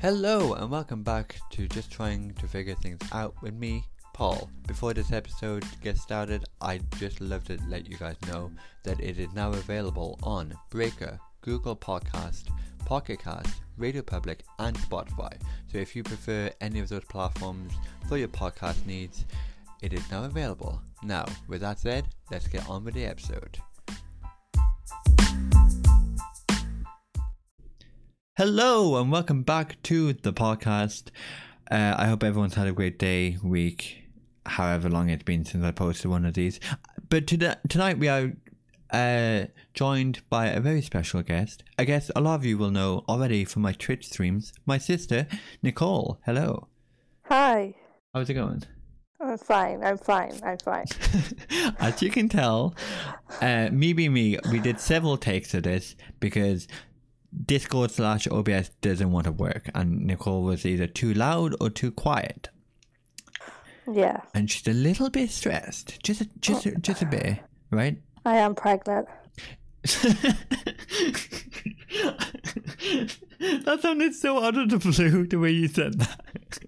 Hello and welcome back to Just Trying to Figure Things Out with me, Paul. Before this episode gets started, I'd just love to let you guys know that it is now available on Breaker, Google Podcast, Pocket Cast, Radio Public, and Spotify. So if you prefer any of those platforms for your podcast needs, it is now available. Now, with that said, let's get on with the episode. Hello and welcome back to the podcast. Uh, I hope everyone's had a great day, week, however long it's been since I posted one of these. But to tonight we are uh, joined by a very special guest. I guess a lot of you will know already from my Twitch streams. My sister, Nicole. Hello. Hi. How's it going? I'm fine. I'm fine. I'm fine. As you can tell, uh, me being me, we did several takes of this because Discord slash OBS doesn't want to work, and Nicole was either too loud or too quiet. Yeah. And she's a little bit stressed, just a, just a, just a bit, right? I am pregnant. that sounded so out of the blue the way you said that.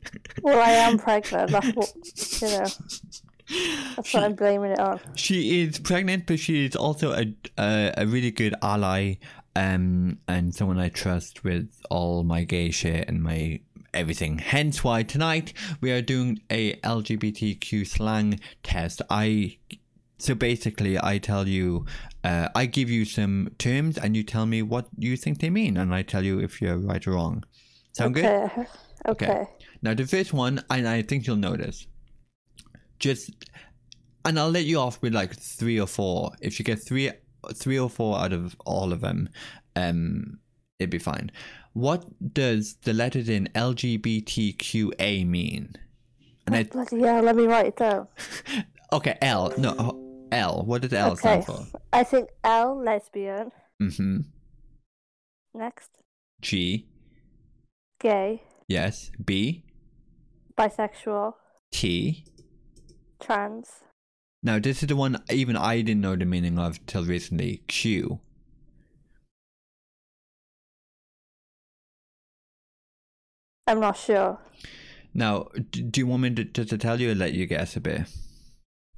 Well, I am pregnant. That's what you know. That's she, what I'm blaming it on. She is pregnant, but she is also a a, a really good ally um, and someone I trust with all my gay shit and my everything. Hence why tonight we are doing a LGBTQ slang test. I so basically I tell you, uh, I give you some terms and you tell me what you think they mean, and I tell you if you're right or wrong. Sound okay. good? Okay. okay. Now the first one, and I think you'll notice, just, and I'll let you off with like three or four. If you get three three or four out of all of them, um, it'd be fine. What does the letters in LGBTQA mean? And oh, bloody hell, let me write it down. okay, L. No, L. What does L okay. stand for? I think L, lesbian. Mm-hmm. Next. G. Gay. Yes. B. Bisexual. T. Trans. Now, this is the one even I didn't know the meaning of till recently. Q. I'm not sure. Now, do you want me to, to, to tell you or let you guess a bit?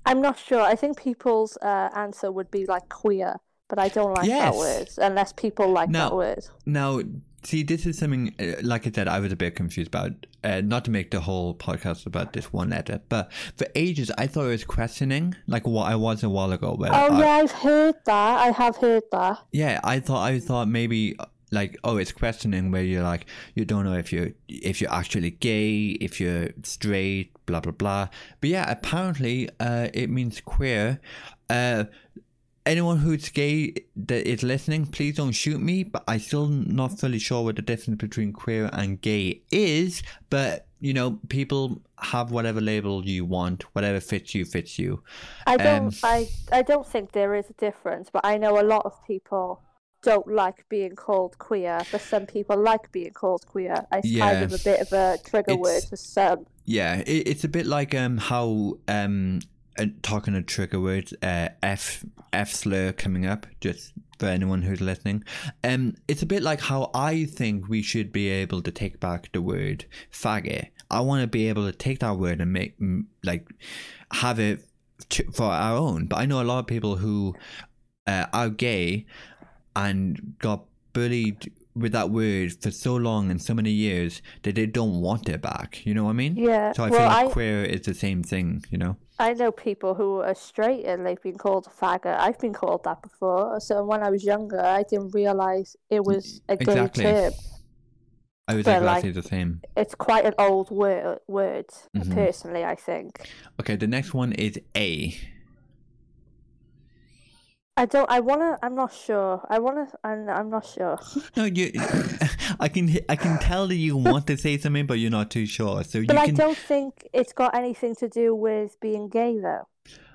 I'm not sure. I think people's uh, answer would be like queer, but I don't like yes. that word unless people like now, that word. Now, see, this is something, uh, like I said, I was a bit confused about. Uh, not to make the whole podcast about this one letter, but for ages I thought it was questioning, like what I was a while ago. Where oh I, yeah, I've heard that. I have heard that. Yeah, I thought I thought maybe like oh it's questioning where you're like you don't know if you're if you're actually gay if you're straight blah blah blah but yeah apparently uh it means queer uh anyone who's gay that is listening, please don't shoot me. But I still not fully sure what the difference between queer and gay is. But you know, people have whatever label you want, whatever fits you fits you. I don't. Um, I I don't think there is a difference, but I know a lot of people don't like being called queer, but some people like being called queer. It's yeah, kind of a bit of a trigger word for some. Yeah, it, it's a bit like um how um talking a trigger word, uh, F F slur coming up, just for anyone who's listening. Um, it's a bit like how I think we should be able to take back the word faggot. I want to be able to take that word and make like have it to, for our own. But I know a lot of people who uh, are gay and got bullied with that word for so long and so many years that they don't want it back. You know what I mean? Yeah. So I well, feel like I, queer is the same thing. You know. I know people who are straight and they've been called a faggot. I've been called that before. So when I was younger, I didn't realize it was a gay exactly. term. I was but exactly like, the same. It's quite an old word, word mm-hmm. personally, I think. Okay, the next one is A. I don't. I wanna. I'm not sure. I wanna. I'm. I'm not sure. No, you. I can. I can tell that you want to say something, but you're not too sure. So but I can... don't think it's got anything to do with being gay, though.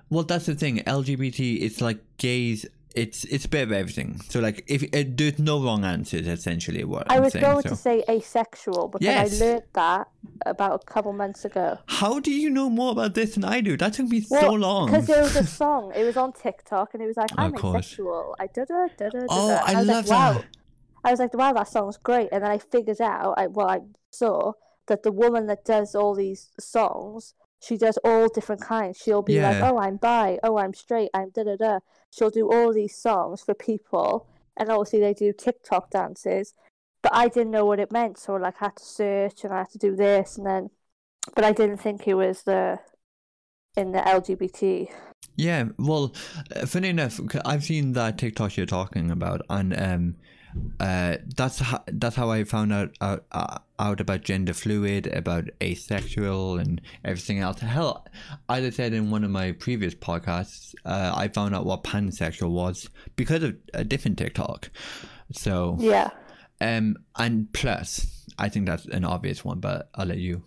Well, that's the thing. LGBT. It's like gays it's it's a bit of everything. So like, if it, there's no wrong answers, essentially what I I'm was saying, going so. to say asexual, because yes. I learned that about a couple months ago. How do you know more about this than I do? That took me so long. Because there was a song. It was on TikTok, and it was like, "I'm asexual." I da da da da. Oh, I, I love like, that. Wow. I was like, "Wow, that song's great," and then I figured out. I well, I saw that the woman that does all these songs, she does all different kinds. She'll be like, "Oh, I'm bi. Oh, I'm straight. I'm da da da." She'll do all these songs for people, and obviously they do TikTok dances. But I didn't know what it meant, so like I had to search and I had to do this and then. But I didn't think it was the in the LGBT. Yeah, well, uh, funny enough, I've seen that TikTok you're talking about, and um, uh, that's how that's how I found out out, uh, out about gender fluid, about asexual, and everything else. Hell, as I said in one of my previous podcasts, uh, I found out what pansexual was because of a different TikTok. So, Yeah. um, and plus, I think that's an obvious one, but I'll let you.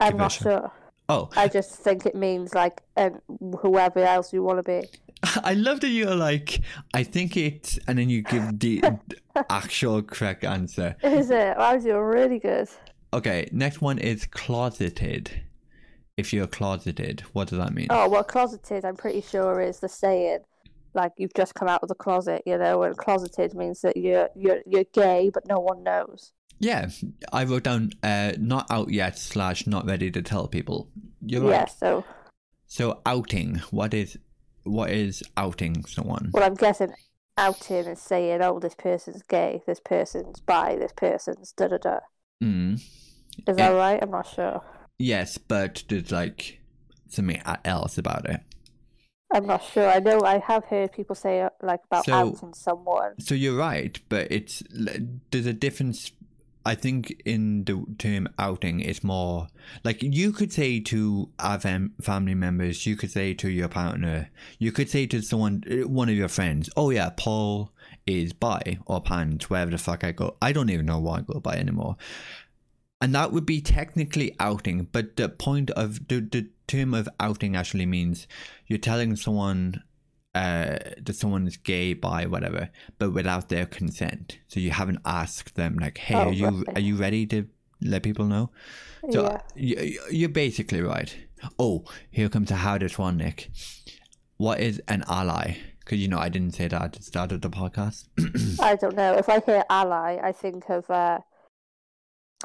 I'm Give it a not sure. Oh, I just think it means like um, whoever else you want to be. I love that you're like, I think it, and then you give the actual correct answer. Is it? I was doing really good. Okay, next one is closeted. If you're closeted, what does that mean? Oh well, closeted. I'm pretty sure is the saying, like you've just come out of the closet. You know, and closeted means that you're you're you're gay, but no one knows. Yeah, I wrote down uh, not out yet slash not ready to tell people. You're right. Yeah. So, So outing, what is what is outing someone? well, I'm guessing outing is saying, oh, this person's gay, this person's bi, this person's da da da. Mm. Is that right? I'm not sure. Yes, but there's like something else about it. I'm not sure. I know I have heard people say uh, like about So- outing someone. So you're right, but it's there's a difference. I think in the term outing, it's more like you could say to our fam- family members, you could say to your partner, you could say to someone, uh, one of your friends, "Oh yeah, Paul is bi or pans, wherever the fuck I go. I don't even know why I go by anymore." And that would be technically outing, but the point of the the term of outing actually means you're telling someone uh, that someone is gay, bi, whatever, but without their consent. So you haven't asked them, like, "Hey, Oh, are you right. are you ready to let people know?" So yeah. uh, you, you're basically right. Oh, here comes the hardest one, Nick. What is an ally? Because you know I didn't say that at the start of the podcast. I don't know. If I hear ally, I think of uh,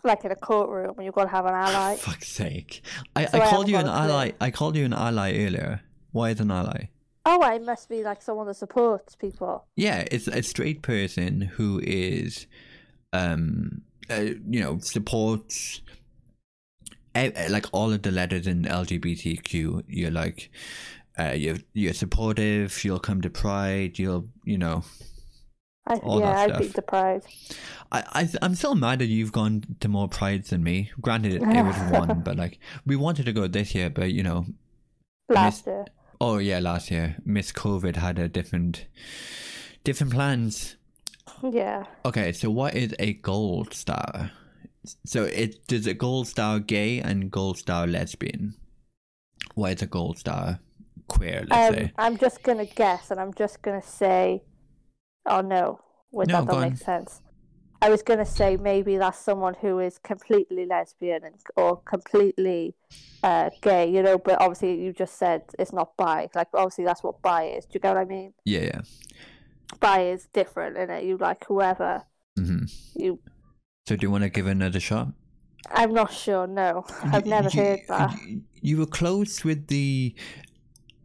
like in a courtroom when you've got to have an ally. Fuck's sake! I, So I I called you an ally. I called you an ally earlier. Why is an ally? Oh, I must be like someone that supports people. Yeah, it's a straight person who is, um, uh, you know, supports like all of the letters in LGBTQ. You're like, uh, you're you're supportive. You'll come to Pride. You'll, you know, I, All yeah, I'd be stuff. I, I I'm still mad that you've gone to more prides than me. Granted, it, it was one, but like we wanted to go this year, but you know, Last year. Oh yeah, last year Miss COVID had a different different plans. Yeah. Okay, so what is a gold star? So it does a gold star gay and gold star lesbian. What is a gold star queer? Let's Um, say. I'm just gonna guess, and I'm just gonna say, oh no, wait, No, that on. make sense. I was gonna say maybe that's someone who is completely lesbian and, or completely uh, gay, you know. But obviously, you just said it's not bi. Like obviously, that's what bi is. Do you get what I mean? Yeah, yeah. Bi is different, in it. You like whoever hmm you. So do you want to give another shot? I'm not sure. No, I've never you- heard that. You, you were close with the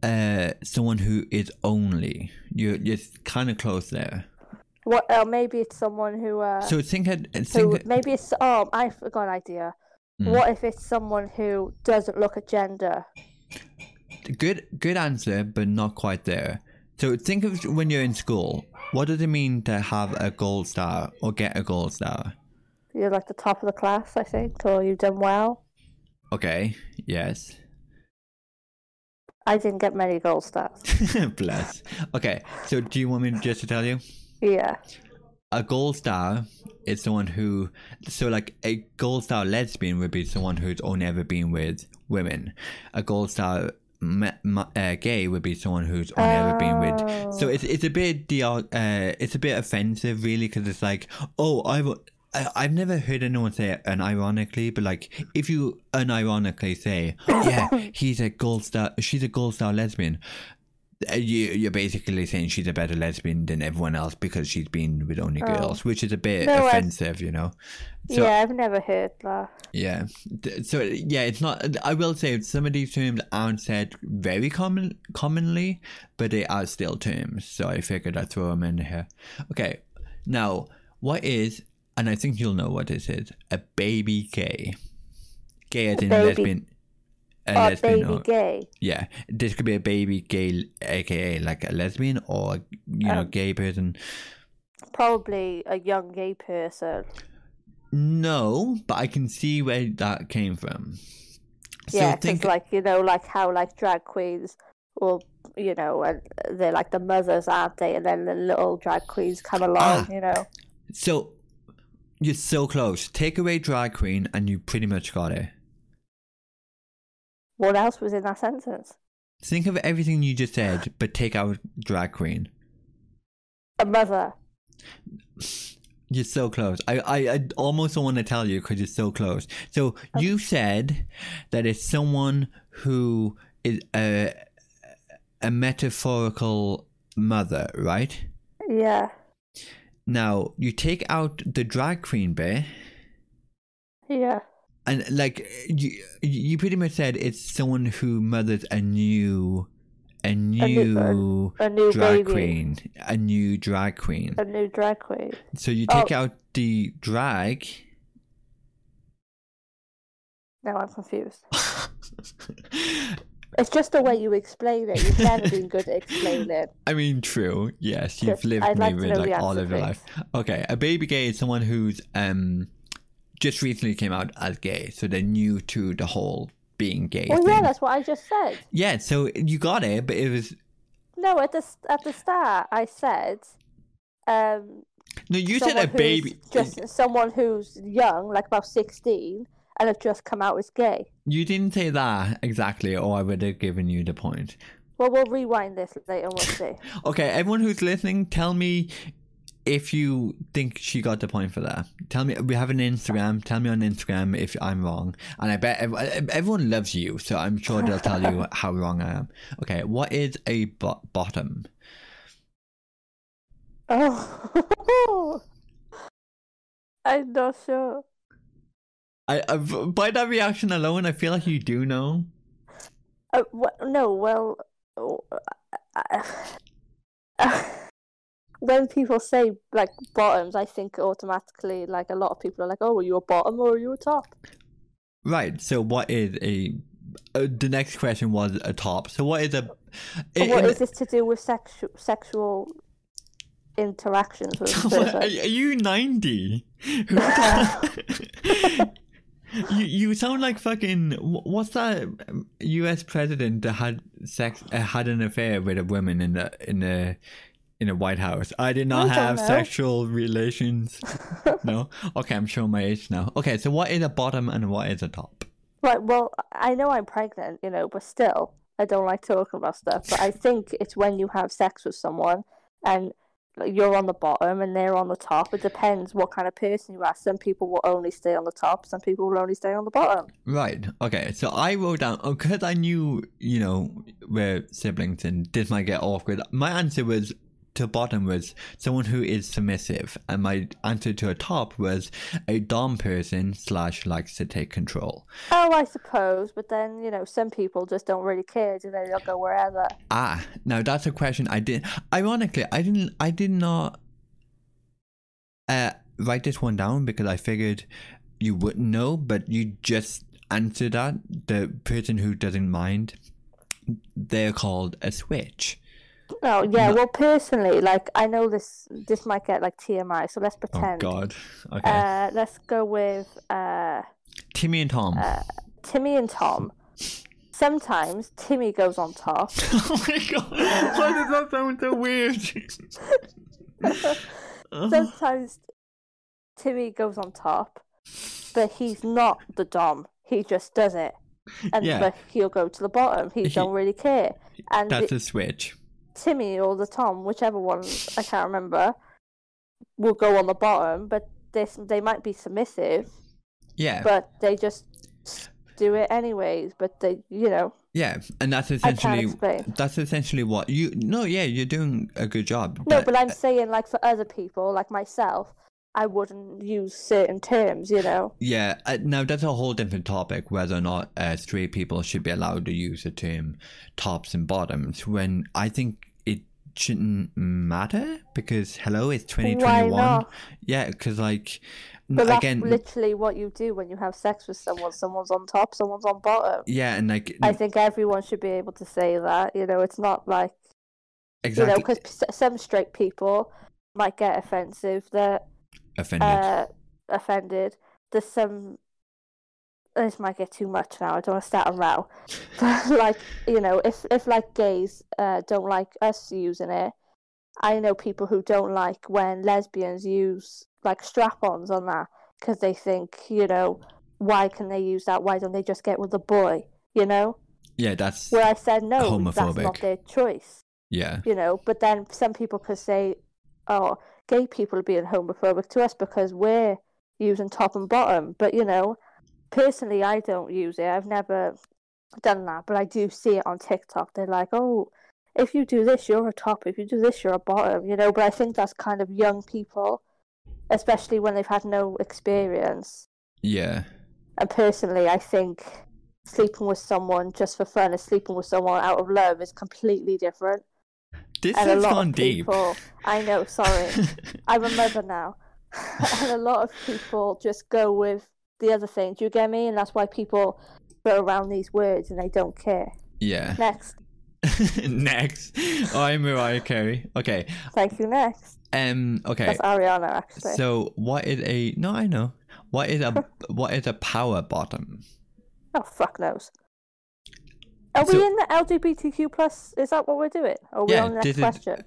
uh someone who is only. You're you're kind of close there. What? Oh, maybe it's someone who. Uh, So think who Think it, maybe it's. Oh, I got an idea. Mm. What if it's someone who doesn't look at gender? good good answer, but not quite there. So think of when you're in school. What does it mean to have a gold star or get a gold star? You're like the top of the class, I think, or you've done well. Okay. Yes. I didn't get many gold stars. Bless. Okay. So do you want me just to tell you? Yeah. a gold star is someone who so like a gold star lesbian would be someone who's only ever been with women a gold star ma- ma- uh, gay would be someone who's only ever been with so it's it's a bit the uh it's a bit offensive really because it's like oh i've I- I've never heard anyone say it unironically, but like if you unironically say, "Yeah, he's a gold star, she's a gold star lesbian," Uh, you, you're basically saying she's a better lesbian than everyone else because she's been with only Oh. girls, which is a bit No, offensive, you know. So, yeah, I've never heard that. Yeah. So yeah, it's not. I will say some of these terms aren't said very common commonly, but they are still terms. So I figured I'd throw them in here. Okay. Now, what is? And I think you'll know what this is. A baby gay. Gay as A in baby- lesbian. A lesbian baby or- gay. yeah, this could be a baby gay, aka like a lesbian or you know Um, gay person. Probably a young gay person. No, but I can see where that came from. So yeah, think like you know, like how like drag queens will, you know, and they're like the mothers, aren't they? And then the little drag queens come along, Ah. you know. So you're so close. Take away drag queen, and you pretty much got it. What else was in that sentence? Think of everything you just said, but take out drag queen. A mother. You're so close. I, I, I almost don't want to tell you because you're so close. So you said that it's someone who is a a metaphorical mother, right? Yeah. Now you take out the drag queen bit, Yeah. And like you, you pretty much said it's someone who mothers a new, a new- new A new drag baby. queen, a new drag queen. A new drag queen. So you take Oh. out the drag. Now I'm confused. It's just the way you explain it. You've never been good at explaining. It i mean, true. Yes, you've lived I'd like like all of your life. Okay, a baby gay is someone who's um just recently came out as gay, so they're new to the whole being gay. Well, thing. yeah, that's what I just said. Yeah, so you got it, but it was No, at the at the start, I said, um, no. You said a baby. just someone who's young, like about sixteen, and have just come out as gay. You didn't say that exactly, or I would have given you the point. Well, we'll rewind this later and we'll see. Okay, everyone who's listening, tell me if you think she got the point for that. Tell me. We have an Instagram. Tell me on Instagram if I'm wrong. And I bet ev- everyone loves you, so I'm sure they'll tell you how wrong I am. Okay, what is a bo- bottom? Oh, I'm not sure. I, I by that reaction alone, I feel like you do know. Uh, wh- no, well, oh, uh, when people say like bottoms, I think automatically like a lot of people are like, "Oh, are you a bottom or are you a top?" Right. So, what is a? Uh, the next question was a top. So, what is a? What in- is this to do with sexual sexual interactions with What, are, are you 90? you you sound like fucking what's that US president that had sex uh, had an affair with a woman in the in the in the White House. I did not I have know. sexual relations. no. Okay, I'm showing my age now. Okay, so what is a bottom and what is a top? Right. Well, I know I'm pregnant, you know, but still, I don't like talking about stuff. But I think it's when you have sex with someone and you're on the bottom and they're on the top. It depends what kind of person you are. Some people will only stay on the top. Some people will only stay on the bottom. Right. Okay. So I wrote down oh, because I knew you know we're siblings and this might get awkward. My answer was to bottom was someone who is submissive, and my answer to a top was a dom person slash likes to take control. Oh, I suppose. But then, you know, some people just don't really care, do they? They'll go wherever. Ah, now that's a question I did. Ironically, I didn't. I did not uh, write this one down because I figured you wouldn't know, but you just answered that. The person who doesn't mind, they're called a switch. Oh, yeah. No. Well, personally, like, I know this this might get like TMI, so let's pretend. Oh. God. Okay. Uh, let's go with uh, Timmy and Tom. Timmy and Tom. Sometimes Timmy goes on top. oh my God! Why does that sound so weird? Sometimes Timmy goes on top, but he's not the dom. He just does it, and Yeah. but he'll go to the bottom. He He- don't really care. And That's the- a switch. Timmy or the Tom, whichever one I can't remember, will go on the bottom. But they they might be submissive, Yeah. but they just do it anyways, but they, you know. Yeah, and that's essentially that's essentially what you. No, yeah, you're doing a good job. No, but, but I'm saying like for other people, like myself, I wouldn't use certain terms, you know. Yeah, uh, now that's a whole different topic whether or not uh, straight people should be allowed to use the term tops and bottoms. When I think shouldn't matter because hello, it's twenty twenty one. Yeah, because like but that's again, literally what you do when you have sex with someone. Someone's on top, someone's on bottom. Yeah, and like I think everyone should be able to say that. You know, it's not like exactly. You know, because some straight people might get offensive that offended. Uh, offended. There's some. This might get too much now. I don't want to start a row, but like you know, if if like gays uh, don't like us using it, I know people who don't like when lesbians use like strap-ons on that because they think, you know, why can they use that? Why don't they just get with a boy? You know? Yeah, that's where I said no. Homophobic. That's not their choice. Yeah. You know, but then some people could say, "Oh, gay people are being homophobic to us because we're using top and bottom." But you know, personally, I don't use it. I've never done that, but I do see it on TikTok. They're like, "Oh, if you do this, you're a top. If you do this, you're a bottom." You know, but I think that's kind of young people especially when they've had no experience. Yeah. And personally, I think sleeping with someone just for fun and sleeping with someone out of love is completely different. This and has gone deep. People, I know, sorry. I'm a mother now. and a lot of people just go with the other thing. Do you get me? And that's why people throw around these words and they don't care. Yeah. Next. next. Oh, I'm Mariah Carey. Okay. Thank you. Next. Um. Okay. That's Ariana, actually. So, what is a? No, I know. What is a? what is a power bottom? Oh fuck knows. Are so, we in the LGBTQ plus? Is that what we're doing? Or are we yeah, on the next question?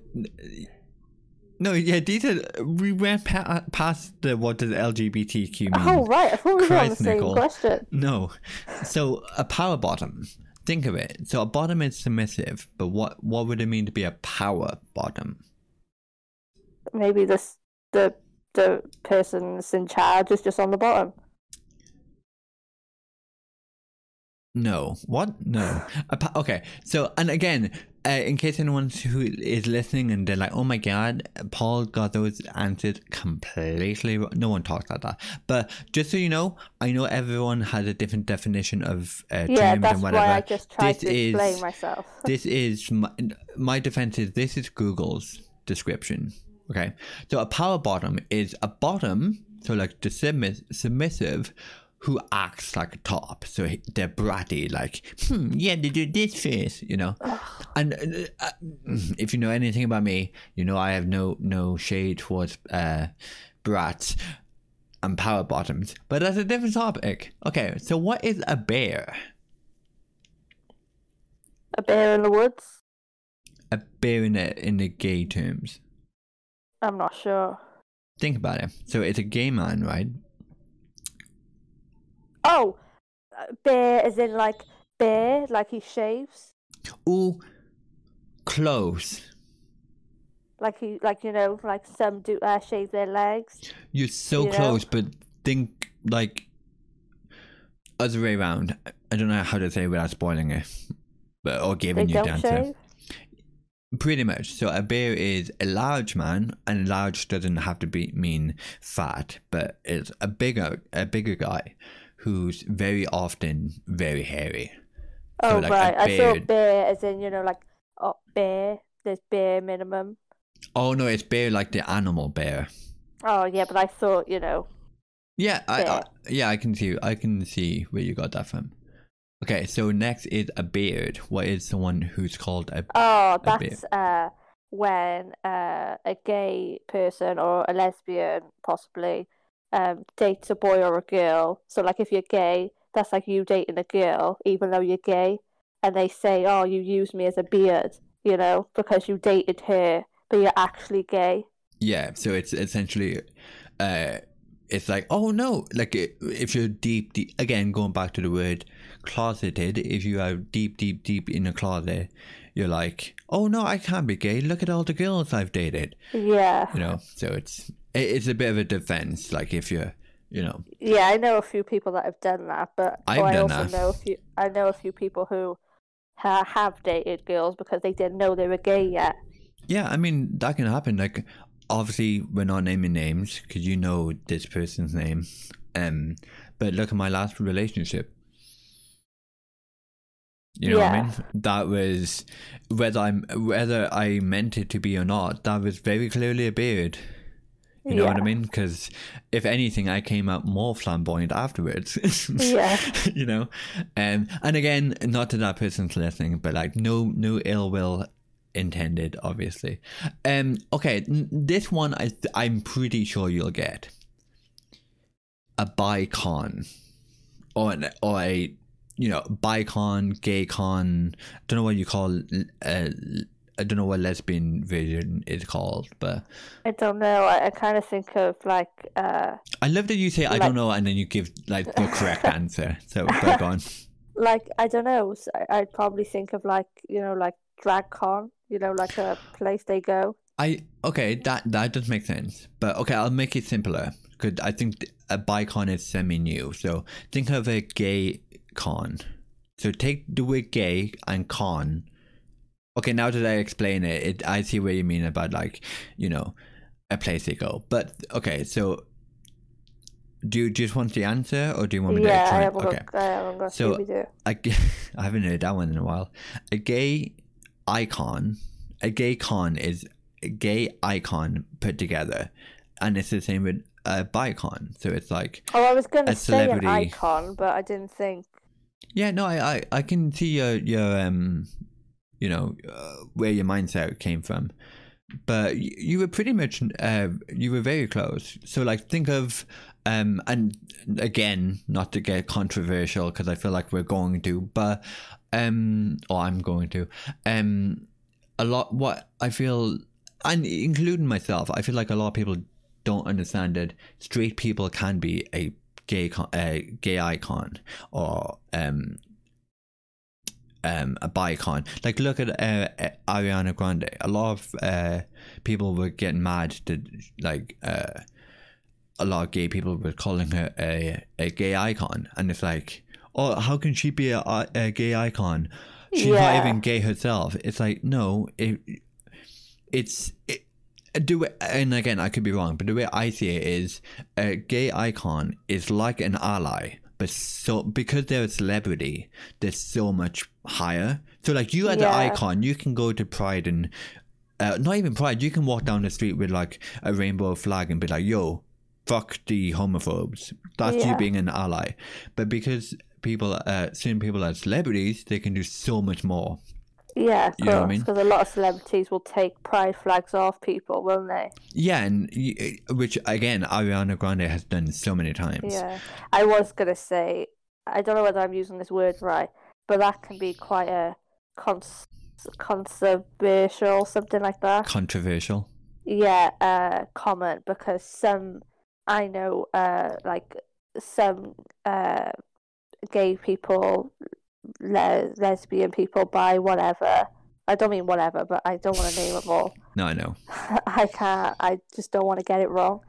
No, yeah, these are we went pa- uh, past the what does LGBTQ mean? Oh right, I thought we were on the same Nicole. question. No, so a power bottom. Think of it. So a bottom is submissive, but what what would it mean to be a power bottom? maybe this the the person that's in charge is just on the bottom. No. What? No. okay. So, and again, uh, in case anyone who is listening and they're like, "Oh my god, Paul got those answered completely," wrong. no one talks like that. But just so you know, I know everyone has a different definition of uh, yeah, terms and whatever. Why I just tried this to explain is, myself. this is my, my defense is this is Google's description. Okay, so a power bottom is a bottom, so like the submiss- submissive, who acts like a top. So they're bratty, like, hmm, yeah, they do this face, you know. and uh, uh, if you know anything about me, you know I have no no shade towards uh, brats and power bottoms, but that's a different topic. Okay, so what is a bear? A bear in the woods. A bear in the in the gay terms. I'm not sure. Think about it. So it's a gay man, right? Oh, bear as in like bear, like he shaves. Oh, close. Like he, like you know, like some do uh, shave their legs. You're so you close, know? but think like other way around. I don't know how to say without spoiling it, but or giving they you the answer. Pretty much. So a bear is a large man, and large doesn't have to be mean fat, but it's a bigger a bigger guy who's very often very hairy. Oh so like right, I saw bear as in you know like oh, bear. There's bare minimum. Oh no, it's bear like the animal bear. Oh yeah, but I thought you know. Yeah, I, I yeah I can see I can see where you got that from. Okay, so next is a beard. What is someone who's called a Oh, that's a uh when uh, a gay person or a lesbian possibly um dates a boy or a girl. So like if you're gay, that's like you dating a girl even though you're gay and they say, "Oh, you use me as a beard," you know, because you dated her, but you're actually gay. Yeah, so it's essentially uh it's like, "Oh no, like if you're deep, deep again going back to the word closeted, if you are deep, deep, deep in a closet, you're like, oh no, I can't be gay. Look at all the girls I've dated. Yeah. You know, so it's it's a bit of a defense. Like if you're you know. Yeah, I know a few people that have done that, but I've I done also that. know a few. I know a few people who ha- have dated girls because they didn't know they were gay yet. Yeah, I mean that can happen. Like, obviously, we're not naming names because you know this person's name. Um, but look at my last relationship. You know what I mean? That was whether I'm whether I meant it to be or not. That was very clearly a beard. You know what I mean? Because if anything, I came out more flamboyant afterwards. Yeah. you know, um, and again, not that that person's listening, but like no, no ill will intended, obviously. Um, okay, n- this one I th- I'm pretty sure you'll get a bicon or an, or a you know bicon, gay con. I don't know what you call. Uh, I don't know what lesbian version is called, but I don't know. I, I kind of think of like uh, I love that you say I don't know and then you give like the correct answer. So go on. like I don't know. I'd probably think of like you know like drag con. You know, like a place they go. I okay that that does make sense, but okay I'll make it simpler because I think th- a bicon is semi new. So think of a gay con. So take the word gay and con. Okay, now that I explain it, it I see what you mean about like you know a place they go. But okay, so do you just want the answer or do you want me Yeah, to I try? haven't okay. got. I haven't got So- g- I haven't heard that one in a while. A gay icon, a gay con is a gay icon put together, and it's the same with a bicon. So it's like, Oh, I was gonna a say an celebrity- icon, but I didn't think. yeah, no, I, I, I can see your your um, you know, uh, where your mindset came from, but you were pretty much uh, you were very close. So like, think of um, and again, not to get controversial because I feel like we're going to, but um, or I'm going to, um, a lot. What I feel, and including myself, I feel like a lot of people don't understand that straight people can be a gay con- a gay icon or um um a bicon. Like look at uh, uh, Ariana Grande. A lot of uh people were getting mad that like uh a lot of gay people were calling her a a gay icon. And it's like oh how can she be a, a gay icon? She's not even gay herself. It's like no it it's it, do it, and again I could be wrong, but the way I see it is a gay icon is like an ally, but so because they're a celebrity, they're so much higher. So like you as Yeah. an icon, you can go to Pride and uh, not even Pride, you can walk down the street with like a rainbow flag and be like, "Yo, fuck the homophobes." That's you being an ally. But because people, uh, certain people are celebrities, they can do so much more. Yeah, of You know what I course, mean? because a lot of celebrities will take pride flags off people, won't they? Yeah, and which again, Ariana Grande has done so many times. Yeah. I was gonna say, I don't know whether I'm using this word right, but that can be quite a cons- controversial, something like that. Controversial. yeah, uh, comment because some I know, uh, like some uh, gay people, le- lesbian people, bi, whatever. I don't mean whatever, but I don't want to name them all. No, I know. I can't. I just don't want to get it wrong.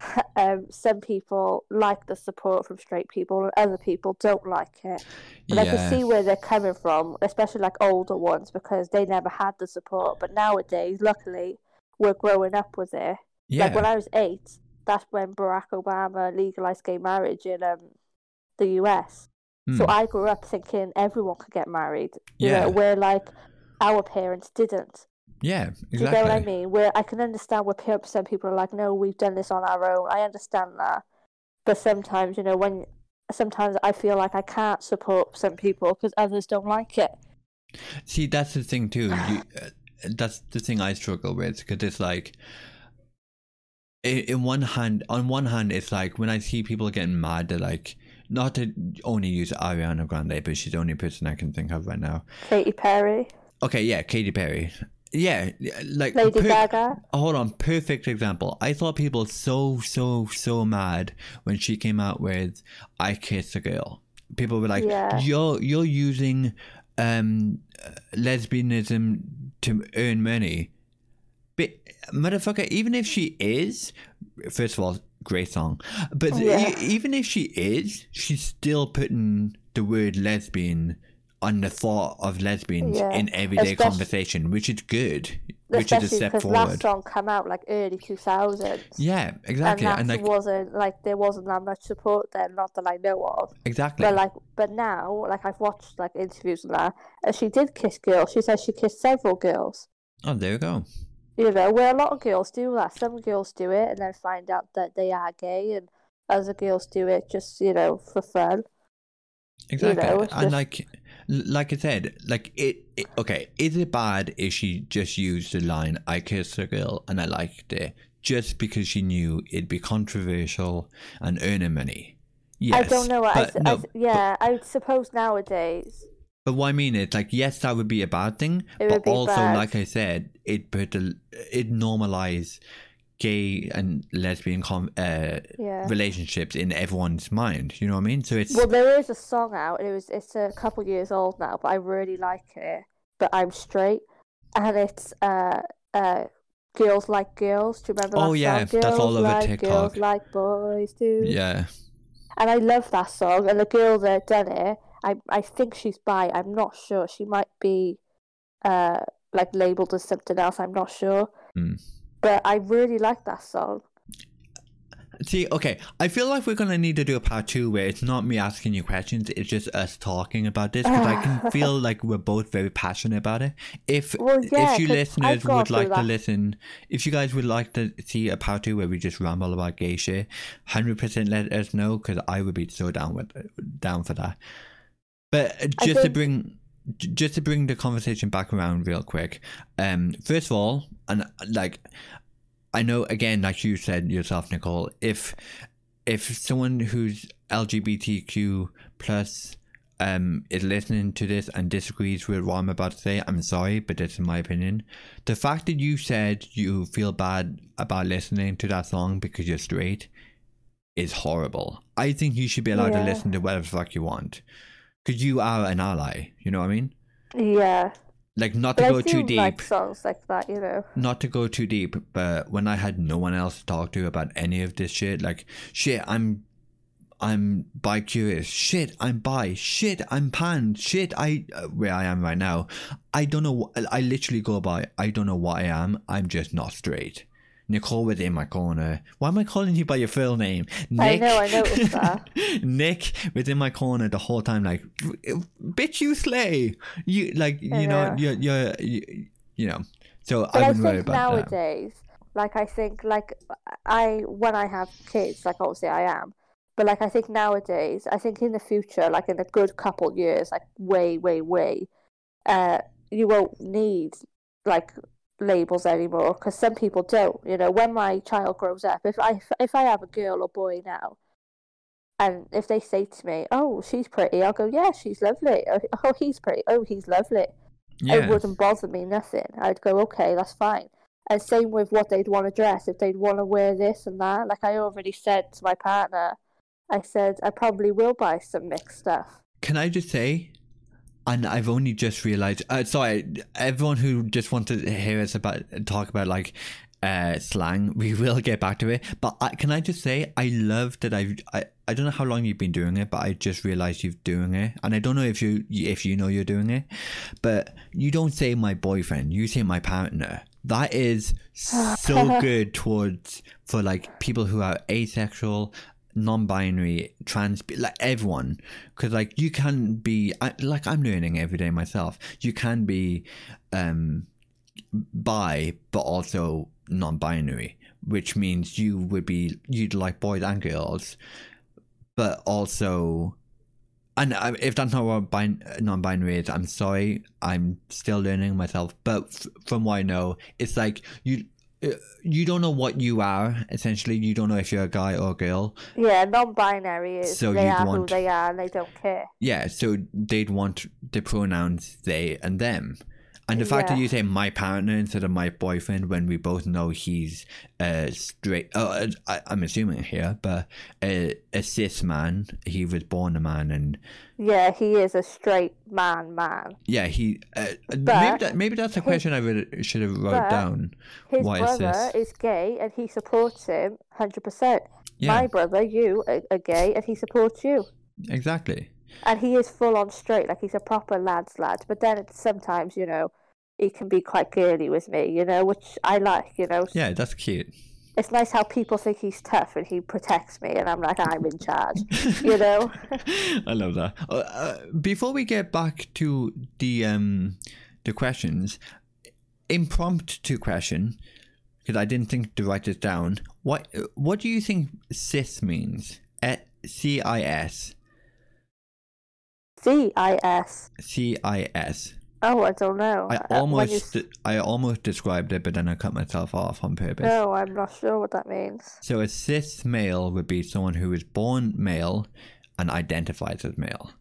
Um, some people like the support from straight people, and other people don't like it. But I can see where they're coming from, especially like older ones, because they never had the support. But nowadays, luckily, we're growing up with it. yeah. Like when I was eight, that's when Barack Obama legalized gay marriage in um the US. So Hmm. I grew up thinking everyone could get married. You Yeah. know, where like our parents didn't. yeah, Do you get what I mean? Where I can understand where some people are like, no, we've done this on our own. I understand that. But sometimes, you know, when sometimes I feel like I can't support some people because others don't like it. See, that's the thing too. You, uh, that's the thing I struggle with because it's like, in, in one hand, on one hand, it's like when I see people getting mad, they're like, not to only use Ariana Grande, but she's the only person I can think of right now. Katy Perry, Okay, yeah, Katy Perry. Yeah, like Lady per- Gaga. Hold on, perfect example. I saw people so so so mad when she came out with "I Kiss a Girl." People were like, Yeah. "You're you're using um lesbianism to earn money." But motherfucker, even if she is, first of all, great song. But oh, Yeah. e- even if she is, she's still putting the word lesbian on the thought of lesbians Yeah. in everyday Especially- conversation, which is good, which is a step because forward. last song came out like early 2000s. Yeah, And exactly, that and, like wasn't like there wasn't that much support then, not that I know of. exactly, But like, but now, like I've watched like interviews and that, and she did kiss girls. She said she kissed several girls. oh, there we go. You know, where a lot of girls do that. Some girls do it and then find out that they are gay, and other girls do it just you know for fun. Exactly, know, and just- like, like I said, like it, it. Okay, is it bad if she just used the line "I kissed a girl and I liked it" just because she knew it'd be controversial and earning money? Yes, I don't know. I, but th- no, I yeah, I suppose nowadays. But what I mean is, like, yes, that would be a bad thing, It but also, bad. like I said, it put a, it normalize gay and lesbian com- uh, Yeah. relationships in everyone's mind. You know what I mean? So it's Well, there is a song out. It was it's a couple years old now, but I really like it. But I'm straight, and it's uh uh girls like girls. Do you remember that Oh, yeah, song? that's all Girls over like TikTok. Girls like boys do. yeah, And I love that song. And the girl that done it, I I think she's bi. I'm not sure. She might be uh like labeled as something else. I'm not sure. Mm. But I really like that song. See, okay, I feel like we're gonna need to do a part two where it's not me asking you questions; it's just us talking about this because I can feel like we're both very passionate about it. If Well, yeah, if you listeners would like through to listen, if you guys would like to see a part two where we just ramble about gay shit, hundred percent let us know because I would be so down with down for that. But uh, just to bring just to bring the conversation back around real quick, um, first of all, and like I know again, like you said yourself, Nicole, if if someone who's LGBTQ plus um is listening to this and disagrees with what I'm about to say, I'm sorry, but that's in my opinion. The fact that you said you feel bad about listening to that song because you're straight is horrible. I think you should be allowed to listen to whatever the fuck you want. Because you are an ally, you know what I mean? Yeah. Like not to go too deep. like songs like that, you know. not to go too deep, but when I had no one else to talk to about any of this shit, like shit, I'm I'm bi curious. Shit, I'm bi. Shit, I'm pan. Shit, I uh, where I am right now. I don't know. wh- I literally go by. I don't know what I am. I'm just not straight. Nicole was in my corner. Why am I calling you by your full name? Nick, I know, I noticed that. Nick was in my corner the whole time, like, bitch, you slay. You like, you know, know. you're, you're, you, you know. So But I I wouldn't worry think about that. nowadays, like I think, like I when I have kids, like obviously I am, but like I think nowadays, I think in the future, like in a good couple years, like way, way, way, uh, you won't need like labels anymore because some people don't. You know, when my child grows up, if I if I have a girl or boy now. And if they say to me, "Oh, she's pretty," I'll go, "Yeah, she's lovely." Oh, oh he's pretty. Oh, he's lovely it wouldn't bother me nothing. I'd go, okay, that's fine. And same with what they'd want to dress. If they'd want to wear this and that, like I already said to my partner, I said I probably will buy some mixed stuff. can I just say, and I've only just realized. Uh, sorry, everyone who just wanted to hear us about talk about like uh slang, we will get back to it. But I, can I just say, I love that I've. I, I don't know how long you've been doing it, but I just realized you're doing it, and I don't know if you if you know you're doing it, but you don't say my boyfriend, you say my partner. That is so good towards for like people who are asexual, non-binary, trans, like everyone, because like you can be I, like I'm learning every day myself. You can be um bi, but also non-binary, which means you would be you'd like boys and girls, but also. And if that's not what bin- non-binary is, I'm sorry. I'm still learning myself. But f- from what I know, it's like you Uh, you don't know what you are. Essentially, you don't know if you're a guy or a girl. Yeah, non-binary is So they are want- who they are and they don't care. Yeah, so they'd want the pronouns they and them. And the fact that you say my partner instead of my boyfriend when we both know he's uh, straight, oh, uh, I, I'm assuming here, but uh, a cis man, he was born a man, and Yeah, he is a straight man, man. yeah, he. Uh, maybe that, maybe that's a his- question I would, should have wrote down. His Why is brother this? is gay and he supports him hundred percent. Yeah. My brother, you are gay, and he supports you. Exactly. And he is full on straight, like he's a proper lad's lad. But then it's sometimes, you know, he can be quite girly with me, you know, which I like, you know. Yeah, that's cute. It's nice how people think he's tough and he protects me, and I'm like, I'm in charge, you know. I love that. Uh, uh, before we get back to the um the questions, impromptu question, because I didn't think to write this down. What what do you think cis means? Eh, C I S. C I S. C I S. Oh, I don't know. I Uh, when almost you... I almost described it, but then I cut myself off on purpose. No, I'm not sure what that means. So a cis male would be someone who is born male and identifies as male.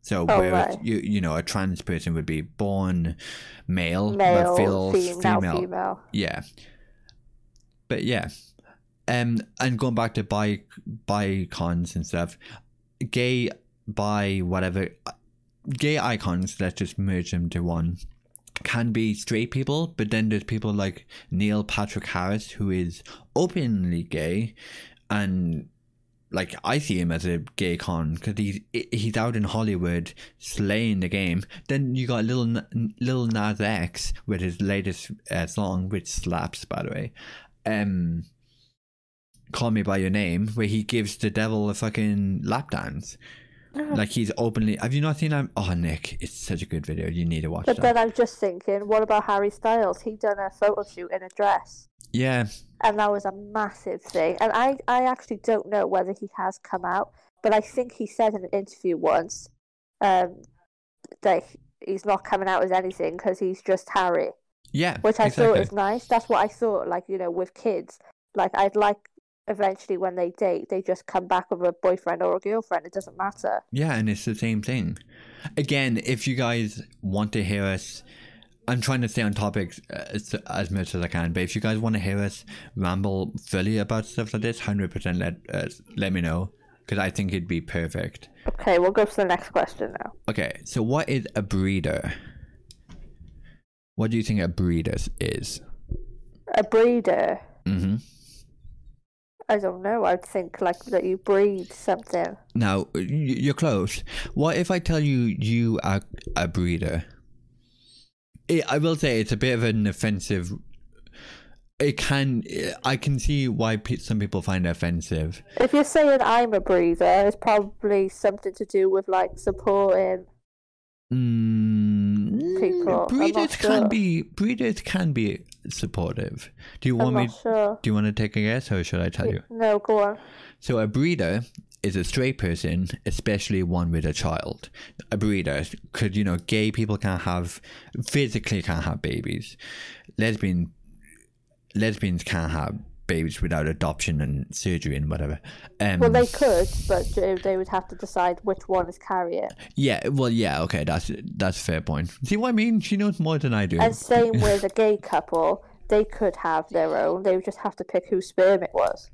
So Oh, whereas right. you you know a trans person would be born male, Male, but feels female, female. female. Yeah. But yeah. Um and going back to bi bicons and stuff, gay bi whatever gay icons, let's just merge them to one. Can be straight people, but then there's people like Neil Patrick Harris who is openly gay and like I see him as a gay con because he's he's out in Hollywood slaying the game. Then you got little Lil Nas X with his latest uh, song, which slaps by the way. Um, call me by your name, where he gives the devil a fucking lap dance. Like he's openly. Have you not seen that? Oh, Nick, it's such a good video. You need to watch But that. then I'm just thinking, what about Harry Styles? He done a photo shoot in a dress. yeah, and that was a massive thing. And I, I actually don't know whether he has come out, but I think he said in an interview once um, that he's not coming out as anything because he's just Harry, yeah. which I exactly. thought was nice. That's what I thought. Like you know, with kids, like I'd like eventually when they date, they just come back with a boyfriend or a girlfriend. It doesn't matter. Yeah, and it's the same thing. Again, if you guys want to hear us, I'm trying to stay on topics uh, as, as much as I can. But if you guys want to hear us ramble fully about stuff like this, hundred percent let us let me know because I think it'd be perfect. Okay, we'll go to the next question now. Okay, so what is a breeder? What do you think a breeder is? A breeder. Mm-hmm. I don't know. I'd think like that you breed something. Now you're close. What if I tell you you are a breeder? It, I will say it's a bit of an offensive. It can. I can see why pe- some people find it offensive. If you're saying I'm a breeder, it's probably something to do with like supporting. Mm, People, breeders can sure. be breeders can be supportive. Do you want me? sure. Do you want to take a guess, or should I tell you? No, go on. So a breeder is a straight person, especially one with a child. A breeder, because you know, gay people can't have physically can't have babies. Lesbian lesbians can't have babies without adoption and surgery and whatever. Um, Well, they could, but they would have to decide which one is carrying. yeah, well, yeah, okay, that's that's a fair point. See what I mean? She knows more than I do. And same with a gay couple, they could have their own. They would just have to pick whose sperm it was.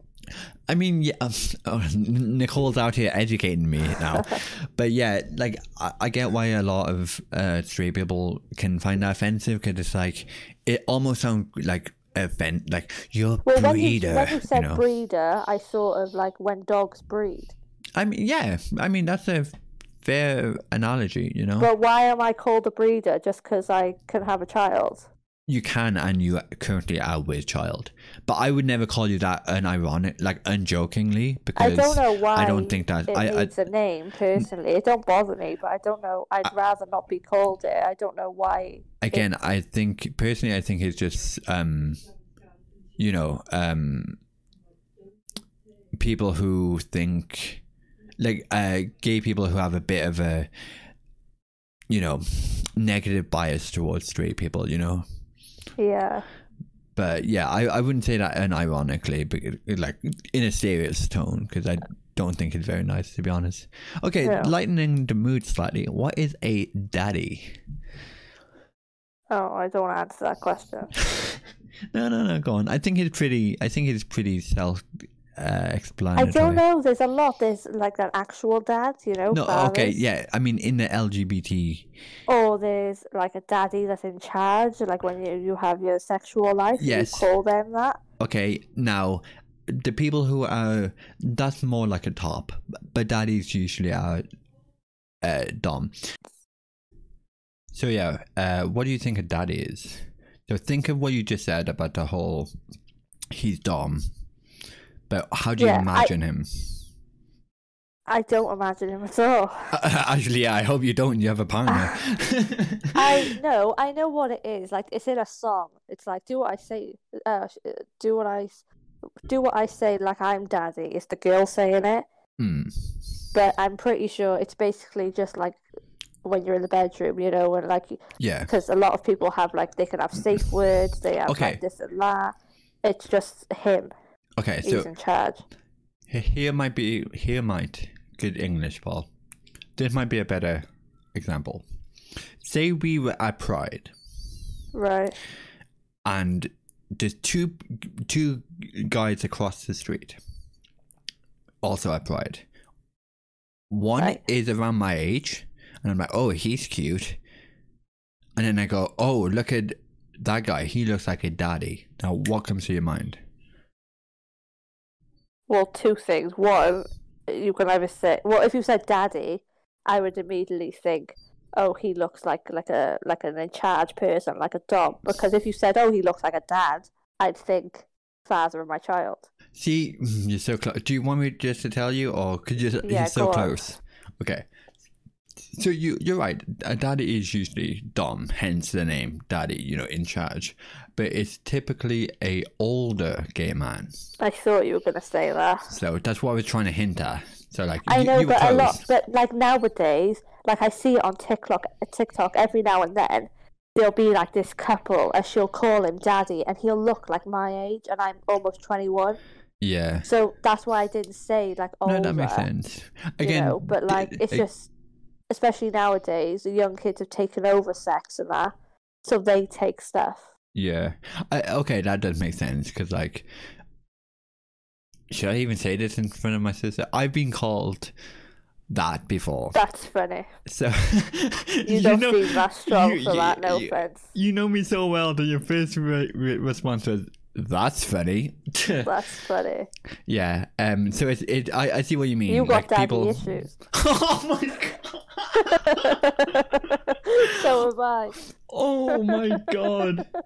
I mean, yeah, oh, Nicole's out here educating me now, but yeah, like I, I get why a lot of uh, straight people can find that offensive because it's like it almost sounds like offend, like you're Well, when breeder, you, when you said know. breeder, I thought of like when dogs breed. I mean, yeah, I mean that's a fair analogy, you know. But why am I called a breeder just because I can have a child? You can, and you currently are with child, but I would never call you that unironic, like unjokingly, because I don't know why. I don't think that it I, I needs a name personally. It don't bother me, but I don't know. I'd rather not be called it. I don't know why. again i think personally i think it's just um you know um people who think like uh gay people who have a bit of a you know negative bias towards straight people you know Yeah. but yeah i, I wouldn't say that unironically but it- like in a serious tone because i don't think it's very nice to be honest okay Yeah. lightening the mood slightly what is a daddy Oh, I don't want to answer that question. no, no, no. Go on. I think it's pretty. I think it's pretty self uh, I don't know. There's a lot. There's like an actual dad, you know. No, fathers. okay, yeah. I mean, in the LGBT, Or there's like a daddy that's in charge. Like when you, you have your sexual life, Yes. you call them that. okay. Now, the people who are that's more like a top, but daddies usually are uh, dom. So yeah, uh, what do you think a daddy is? So think of what you just said about the whole he's dom, but how do you Yeah, I- imagine him? I don't imagine him at all. Actually, yeah, I hope you don't. You have a partner. I know, I know what it is. Like it's in a song. It's like do what I say. Uh, uh, do what I, do what I say. Like I'm daddy. It's the girl saying it, Hmm. but I'm pretty sure it's basically just like when you're in the bedroom, you know, and like Yeah. because a lot of people have like they can have safe words. They have Okay. like this and that. It's just him. Okay. He's So in charge. here might be here might good English, Paul. This might be a better example. Say we were at Pride. Right. and there's two two guys across the street also at pride one Right. is around my age and i'm like oh he's cute and then i go oh look at that guy he looks like a daddy now what comes to your mind Well, two things. One, you can either say, well, if you said daddy, I would immediately think, oh, he looks like like a like an in charge person, like a dom. Because if you said, oh, he looks like a dad, I'd think father of my child. see you're so close do you want me just to tell you or could you Yeah, you're so go on. close okay so you you're right a daddy is usually dom hence the name daddy you know in charge but it's typically a older gay man I thought you were gonna say that. so that's what i was trying to hint at so like I you, know, you but a lot, but like nowadays, like I see it on TikTok, TikTok every now and then. There'll be like this couple, and she'll call him daddy, and he'll look like my age, and I'm almost twenty one. yeah So that's why I didn't say like older. no that makes sense you again know, but like it's uh, just, especially nowadays, the young kids have taken over sex and that, so they take stuff. Yeah. I, okay, that does make sense because, like, should I even say this in front of my sister? I've been called that before. That's funny. So You, don't seem that strong you- for you- that. No you- offense. You know me so well that your first re- re- response was, "That's funny." That's funny. yeah. Um. So it's it. I, I see what you mean. You got like, daddy people... issues. oh my god. so have I. Oh my god.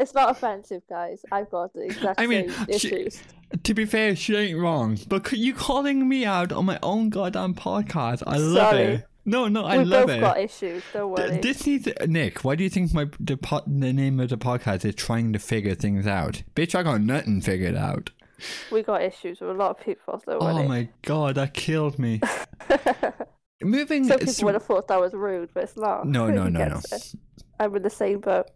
It's not offensive, guys. I've got the exact I mean, same she- issues. To be fair, she ain't wrong. But you calling me out on my own goddamn podcast, I love Sorry. it. No, no, I we love both it. got issues. Don't worry. This needs Nick. Why do you think my the, po- the name of the podcast is trying to figure things out? Bitch, I got nothing figured out. We got issues with a lot of people. Don't Oh my god, that killed me. Moving. Some people would have thought that was rude, but it's not. no, no, no, no. it. I'm in the same boat.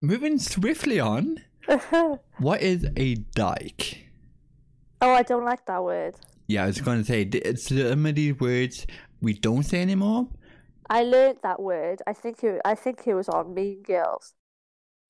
Moving swiftly on. oh, What is a dyke? Oh, I don't like that word. Yeah, I was going to say it's some of these words we don't say anymore. I learned that word. I think it. I think it was on Mean Girls,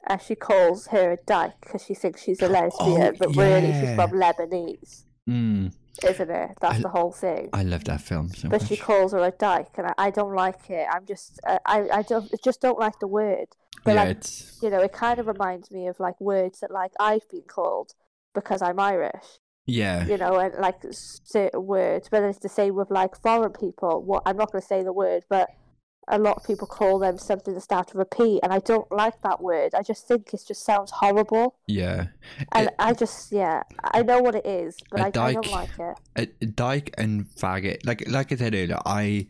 and she calls her a dyke because she thinks she's a lesbian, but really she's from Lebanese, Mm, isn't it? That's I- the whole thing. I love that film so but much. she calls her a dyke, and I, I don't like it. I'm just, uh, I, I don't, I just don't like the word. But yeah, like, it's you know, it kind of reminds me of like words that like I've been called because I'm Irish. yeah, you know, and like certain words. But it's the same with like foreign people. What I'm not going to say the word, but a lot of people call them something that starts with a P, and I don't like that word. I just think it just sounds horrible, yeah. and It- I just yeah, I know what it is, but I don't like it. a, a dyke and faggot like like i said earlier i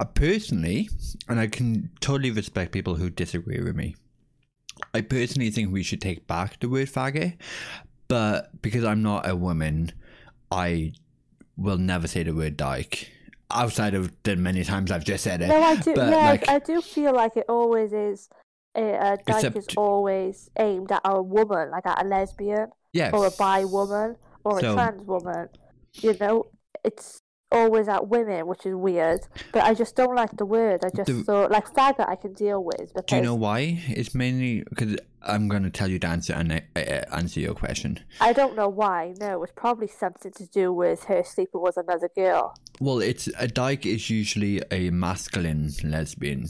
uh, personally and i can totally respect people who disagree with me i personally think we should take back the word faggot but because i'm not a woman i will never say the word dyke outside of the many times i've just said it No, I do. but, yeah, like- I do feel like it always is. A, a dyke is always aimed at a woman, like at a lesbian. yeah or a bi woman or So- a trans woman. You know, it's always at women, which is weird. But I just don't like the word. I just The- thought like faggot I can deal with because do you know why it's mainly because i'm going to tell you the answer and uh, uh, answer your question I don't know why. No, it's probably something to do with her sleeping with another girl. Well, it's a dyke is usually a masculine lesbian.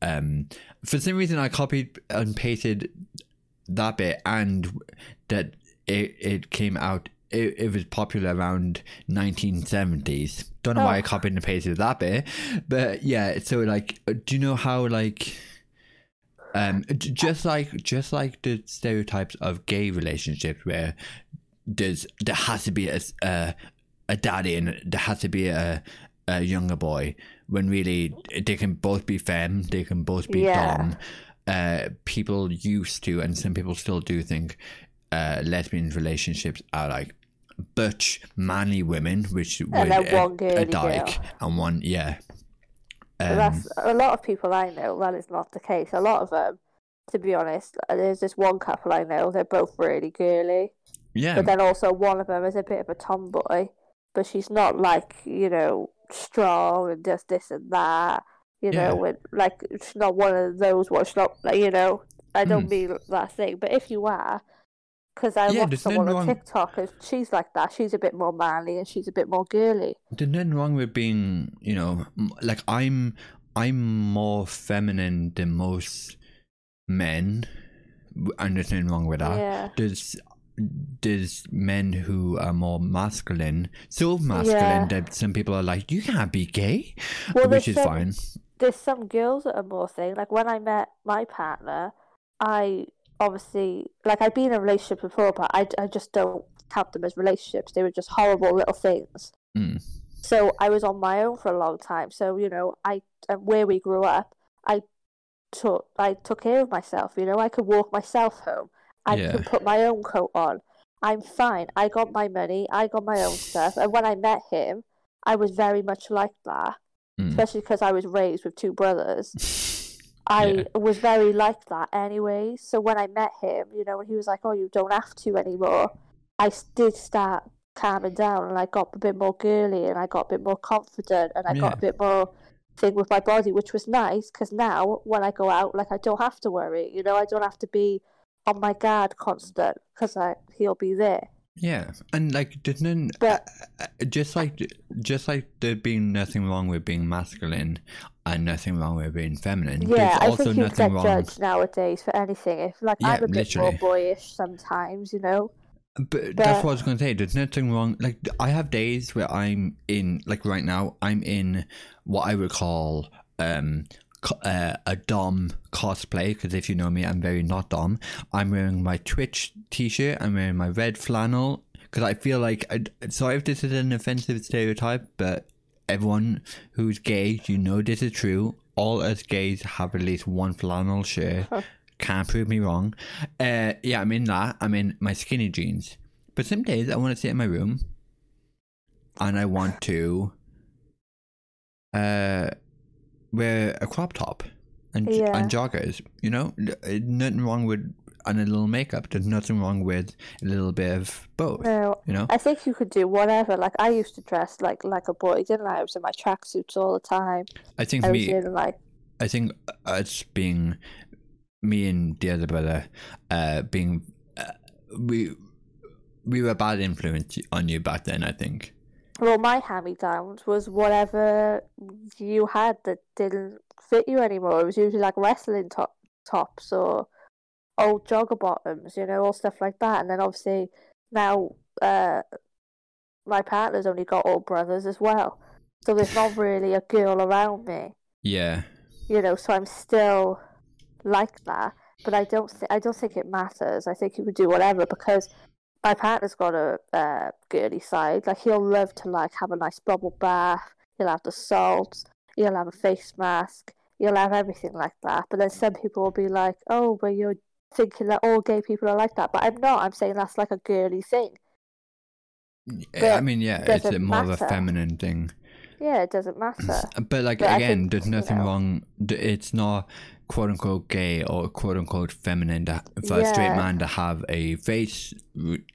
Um, for some reason, I copied and pasted that bit, and that it it came out it, it was popular around 1970s. Don't know why I Oh. copied and pasted that bit, but yeah. So like, uh, do you know how like, um, just like just like the stereotypes of gay relationships where there's there has to be a a daddy and there has to be a a younger boy when really they can both be femme, they can both be Yeah. dom. Uh, people used to, and some people still do think, uh, lesbian relationships are like butch, manly women, which would then a, a dyke girl. and one, yeah. Um, that's a lot of people I know. That is not the case. A lot of them, to be honest, uh, there's this one couple I know. They're both really girly, yeah, but then also one of them is a bit of a tomboy. But she's not like you know strong and just this and that. You Yeah. know, and like she's not one of those ones. She's not like you know. I don't Hmm. mean that thing, but if you are, because I Yeah, watched someone on TikTok, and she's like that. She's a bit more manly and she's a bit more girly. there's nothing wrong with being, you know, like I'm, I'm more feminine than most men, and there's nothing wrong with that. Yeah. There's, there's men who are more masculine, so masculine Yeah. that some people are like, you can't be gay, Well, which is some- fine. there's some girls that are more thing. Like when I met my partner, I obviously like I'd been in a relationship before, but I, I just don't count them as relationships. They were just horrible little things. Mm. So I was on my own for a long time. So you know, I where we grew up, I took I took care of myself. You know, I could walk myself home. I Yeah. could put my own coat on. I'm fine. I got my money. I got my own stuff. And when I met him, I was very much like that Mm. especially because I was raised with two brothers. I Yeah. was very like that anyway. So when I met him, you know, when he was like, "Oh, you don't have to anymore," I did start calming down, and I got a bit more girly, and I got a bit more confident, and I got a bit more thing with my body, which was nice. Because now, when I go out, like I don't have to worry. You know, I don't have to be on my guard constant because I he'll be there. Yeah, and like none, But- uh, uh, just like just like there being nothing wrong with being masculine and nothing wrong with being feminine. Yeah, there's I also think you nothing get wrong. judged nowadays for anything. If like Yeah, I'm a bit literally. more boyish sometimes, you know. But that's what I was going to say. There's nothing wrong. Like I have days where I'm in, like right now, I'm in what I would call um uh, a dom cosplay. Because if you know me, I'm very not dom. I'm wearing my Twitch T-shirt. I'm wearing my red flannel. Because I feel like, I, sorry if this is an offensive stereotype, but everyone who's gay, you know this is true. All us gays have at least one flannel shirt. Can't prove me wrong. Uh, yeah, I'm in that. I'm in my skinny jeans. But some days I want to sit in my room and I want to uh, wear a crop top and, Yeah. and joggers. You know, nothing wrong with and a little makeup. There's nothing wrong with a little bit of both. No, You know, I think you could do whatever. Like I used to dress like like a boy, didn't I? I was in my tracksuits all the time. I think I me. like I think us being me and the other brother, uh, being uh, we we were a bad influence on you back then. I think. well, my hand-me-downs was whatever you had that didn't fit you anymore. It was usually like wrestling top tops or old jogger bottoms, you know, all stuff like that. And then obviously now uh, my partner's only got all brothers as well, so there's not really a girl around me. Yeah. you know, so I'm still like that. But I don't think I don't think it matters. I think you could do whatever because my partner's got a uh, girly side. Like he'll love to like have a nice bubble bath. He'll have the salts. He'll have a face mask. He'll have everything like that. But then some people will be like, "Oh, but you're thinking that all gay people are like that." But I'm not. I'm saying that's like a girly thing. I But mean, yeah, it's a doesn't more of a feminine thing. Yeah, it doesn't matter. But like But again, think, there's you nothing know- wrong. It's not quote unquote gay or quote unquote feminine to, for a straight man to have a face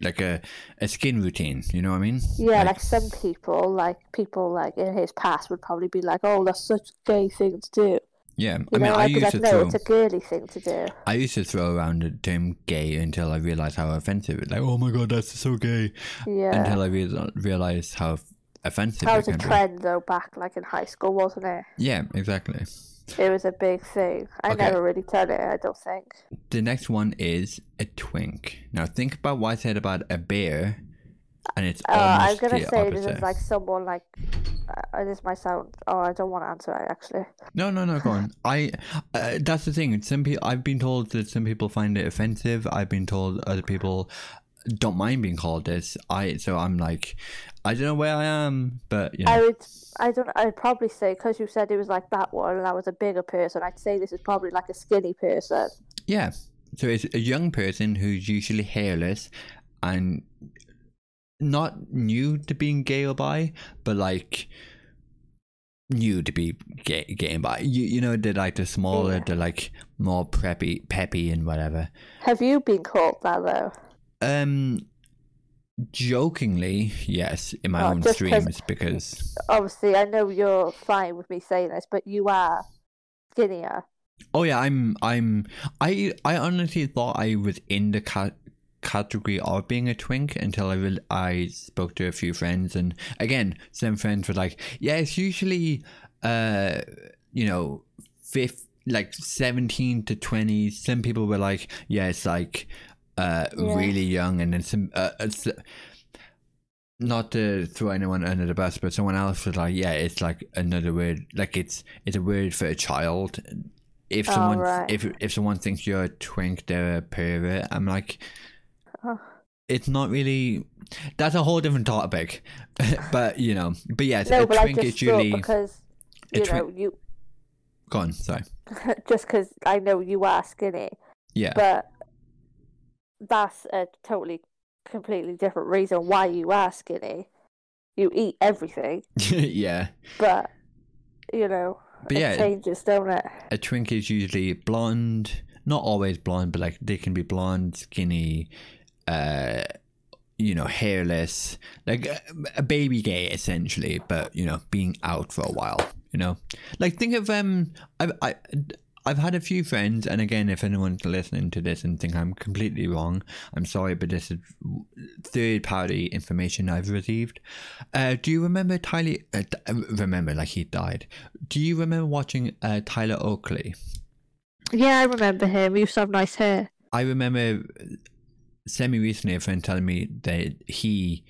like a a skin routine. You know what I mean? Yeah, like, some people, like people like in his past would probably be like, "Oh, that's such a gay thing to do." Yeah. You I mean, know, I I'd used to "No, throw. it's a girly thing to do." I used to throw around the term gay until I realized how offensive it. Was. Like, oh my god, that's so gay. Yeah, Until I re- realized how offensive that it was a can be. trend though back like in high school, wasn't it? Yeah, exactly. It was a big thing. I Okay. never really done it. I don't think. The next one is a twink. Now think about what I said about a bear and it's Uh, I was gonna say opposite. this is like someone like. Uh, this might sound. Oh, I don't want to answer it actually. No, no, no. Go on. I. Uh, that's the thing. Some people. I've been told that some people find it offensive. I've been told other people don't mind being called this. I. So I'm like, I don't know where I am, but you know. I would. I don't. I'd probably say because you said it was like that one, and I was a bigger person. I'd say this is probably like a skinny person. Yeah. So it's a young person who's usually hairless and not new to being gay or bi, but like new to be gay, gay and bi. You you know they're like the smaller, Yeah. they're like more preppy, peppy and whatever. Have you been called that though? Um, jokingly, yes, in my Oh, own streams because Obviously, I know you're fine with me saying this, but you are skinnier. oh yeah, I'm I'm I I honestly thought I was in the cat category of being a twink until I real I spoke to a few friends and again some friends were like yeah it's usually uh you know fifth like 17 to 20 some people were like yeah it's like uh Yeah. really young and then some uh, it's, not to throw anyone under the bus but someone else was like yeah it's like another word like it's it's a word for a child if Oh, someone right. if if someone thinks you're a twink they're a pervert i'm like Oh. it's not really that's a whole different topic but you know but yes No, a but I just because you twin- know you go on sorry just because I know you are skinny, yeah but that's a totally completely different reason why you are skinny. You eat everything, yeah but you know But it yeah. changes, don't it? a twink is usually blonde not always blonde but like they can be blonde skinny uh you know hairless like a, a baby gay essentially but you know being out for a while you know like think of um i i I've had a few friends, and again, if anyone's listening to this and think I'm completely wrong, I'm sorry, but this is third party information I've received. Uh, do you remember Tyler? Uh, remember, like he died. Do you remember watching uh, Tyler Oakley? Yeah, I remember him. He used to have nice hair. I remember semi recently a friend telling me that he,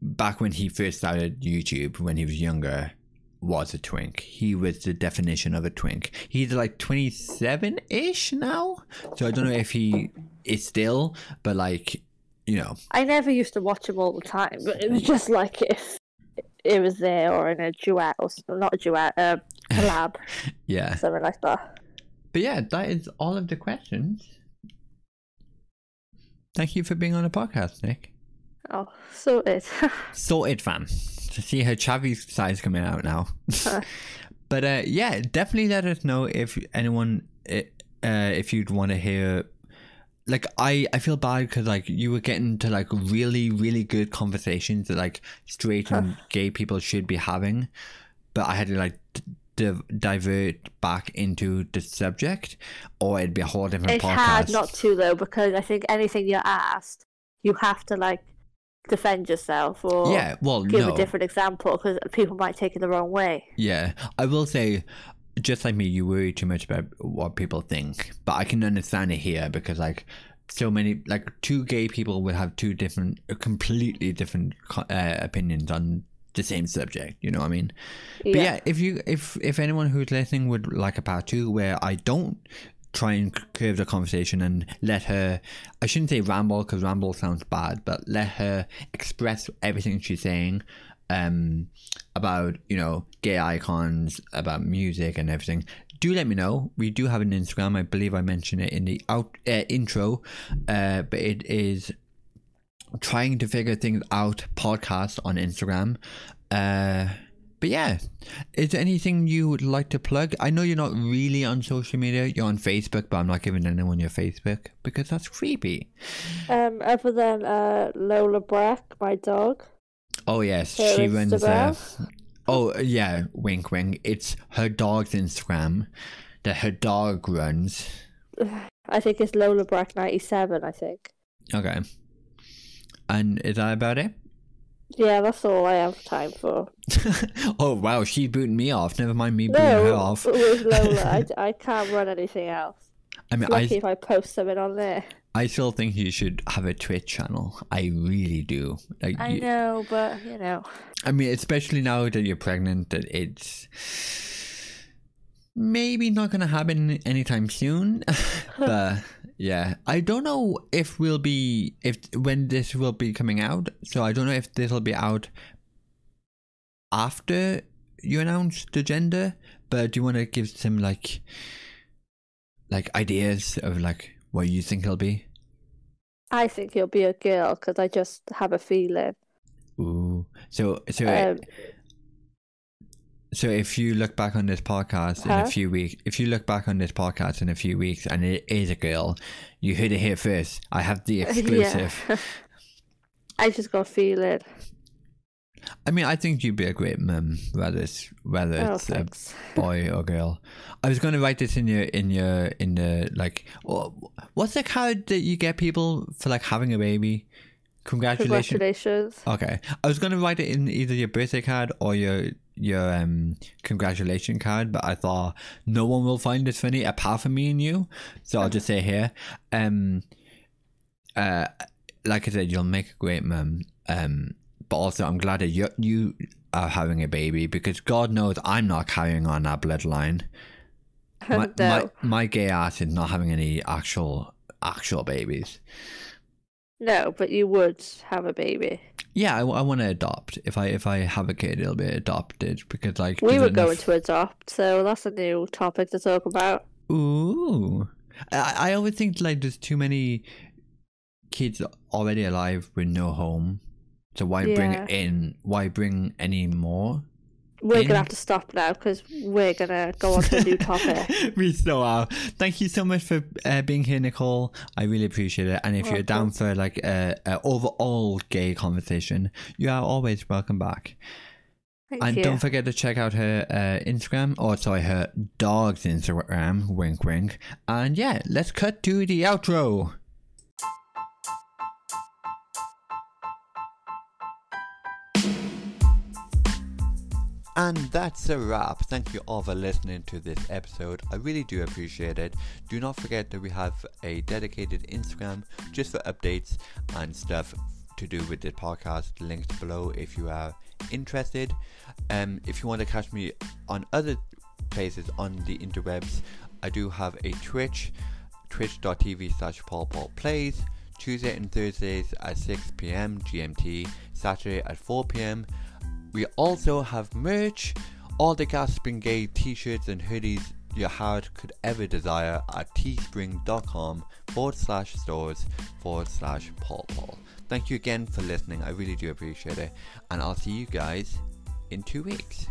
back when he first started YouTube when he was younger, was a twink. He was the definition of a twink. He's like 27 ish now. So I don't know if he is still, but like, you know, I never used to watch him all the time, but it was just like if it was there or in a duet or not a duet, a collab, yeah. something like that. But yeah, that is all of the questions. Thank you for being on the podcast, Nick. Oh, sorted. Sorted, fam. To see how Chavi's side's coming out now. but uh, yeah, definitely let us know if anyone, uh, if you'd want to hear. Like I, I feel bad because like you were getting to like really, really good conversations that like straight and gay people should be having, but I had to like div- divert back into the subject, or it'd be a whole different it's podcast. hard not to though because I think anything you're asked, you have to like defend yourself or yeah, well, give no. a different example because people might take it the wrong way. Yeah, I will say, just like me, you worry too much about what people think, but I can understand it here because like so many like two gay people would have two different, completely different uh, opinions on the same subject. You know what I mean? yeah. But yeah, if you if if anyone who's listening would like a part two where I don't try and curve the conversation and let her I shouldn't say ramble because ramble sounds bad, but let her express everything she's saying um about you know gay icons about music and everything do let me know we do have an instagram i believe i mentioned it in the out uh, intro uh but it is trying to figure things out podcast on instagram uh but yeah, is there anything you would like to plug? I know you're not really on social media. You're on Facebook, but I'm not giving anyone your Facebook because that's creepy. Um, other than uh, Lola Brack, my dog. Oh yes, Her she runs. Uh, oh yeah, wink, wink. It's her dog's Instagram that her dog runs. I think it's Lola Brack ninety seven. I think. Okay. And is that about it? Yeah, that's all I have time for. oh wow, she's booting me off. Never mind me booting her No, off. with Lola, I, I can't run anything else. I mean, I if I post something on there. I still think you should have a Twitch channel. I really do. Like I know, but you know. I mean, especially now that you're pregnant, that it's maybe not going to happen anytime soon. but yeah, I don't know if we'll be if when this will be coming out. So I don't know if this will be out after you announce the gender. But do you want to give some like like ideas of like what you think it'll be? I think it'll be a girl because I just have a feeling. Ooh, so so um, so if you look back on this podcast huh? in a few weeks, if you look back on this podcast in a few weeks and it is a girl, you heard it here first. I have the exclusive. Yeah. I just got to feel it. I mean, I think you'd be a great mum, whether it's whether oh, it's thanks. a boy or girl. I was going to write this in your in your in the like. What's the card that you get people for like having a baby? Congratulations. Congratulations. Okay, I was going to write it in either your birthday card or your your um congratulation card, but I thought no one will find this funny apart from me and you, so I'll just say here, um, uh, like I said, you'll make a great mum. Um, but also I'm glad that you you are having a baby because God knows I'm not carrying on that bloodline. My, no. my, my gay ass is not having any actual actual babies. No, but you would have a baby. Yeah, I, I want to adopt. If I if I have a kid, it'll be adopted because like we were going to adopt, so that's a new topic to talk about. Ooh, I I always think like there's too many kids already alive with no home so why yeah. bring in? Why bring any more? We're gonna have to stop now because we're gonna go on to a new topic. we so are. Thank you so much for uh, being here, Nicole. I really appreciate it. And if oh, you're down for like a, a, overall gay conversation, you are always welcome back. Thank and you. don't forget to check out her uh, Instagram, or sorry, her dog's Instagram. Wink, wink. And yeah, let's cut to the outro. And that's a wrap. Thank you all for listening to this episode. I really do appreciate it. Do not forget that we have a dedicated Instagram just for updates and stuff to do with the podcast linked below if you are interested. Um, if you want to catch me on other places on the interwebs, I do have a Twitch, twitch.tv slash Plays, Tuesday and Thursdays at 6 pm GMT, Saturday at 4 pm we also have merch, all the Gasping Gay t-shirts and hoodies your heart could ever desire at teespring.com forward slash stores forward slash Paul Paul. Thank you again for listening. I really do appreciate it. And I'll see you guys in two weeks.